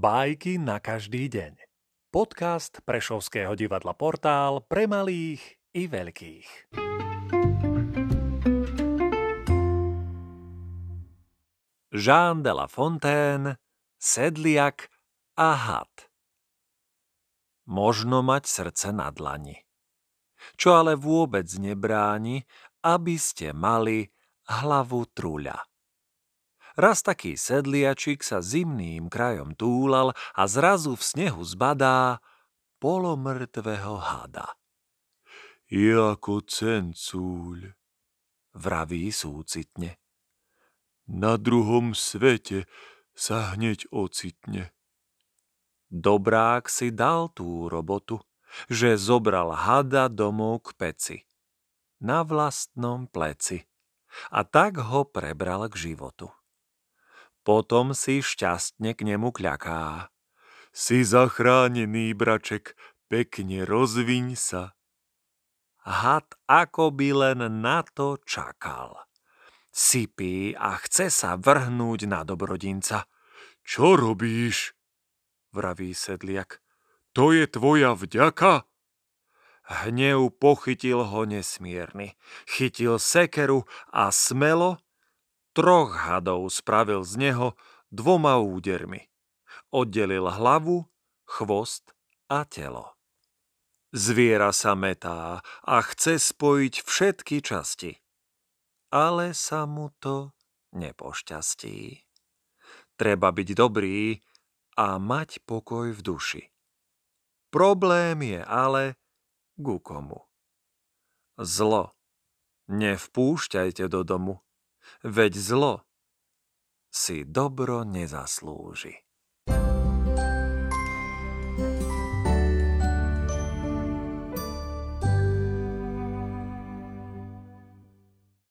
Bajky na každý deň. Podcast Prešovského divadla Portál pre malých i veľkých. Jean de la Fontaine, Sedliak a had. Možno mať srdce na dlani. Čo ale vôbec nebráni, aby ste mali hlavu truľa. Raz taký sedliačik sa zimným krajom túlal a zrazu v snehu zbadá polomrtvého hada. Je ako cencúľ, vraví súcitne. Na druhom svete sa hneď ocitne. Dobrák si dal tú robotu, že zobral hada domov k peci. Na vlastnom pleci. A tak ho prebral k životu. Potom si šťastne k nemu kľaká. Si zachránený, braček, pekne rozviň sa. Had ako by len na to čakal. Sypí a chce sa vrhnúť na dobrodinca. Čo robíš? vraví sedliak. To je tvoja vďaka? Hnev pochytil ho nesmierny. Chytil sekeru a smelo Troch hadov spravil z neho dvoma údermi. Oddelil hlavu, chvost a telo. Zviera sa metá a chce spojiť všetky časti. Ale sa mu to nepošťastí. Treba byť dobrý a mať pokoj v duši. Problém je ale ku komu. Zlo. Nevpúšťajte do domu veď zlo si dobro nezaslúži.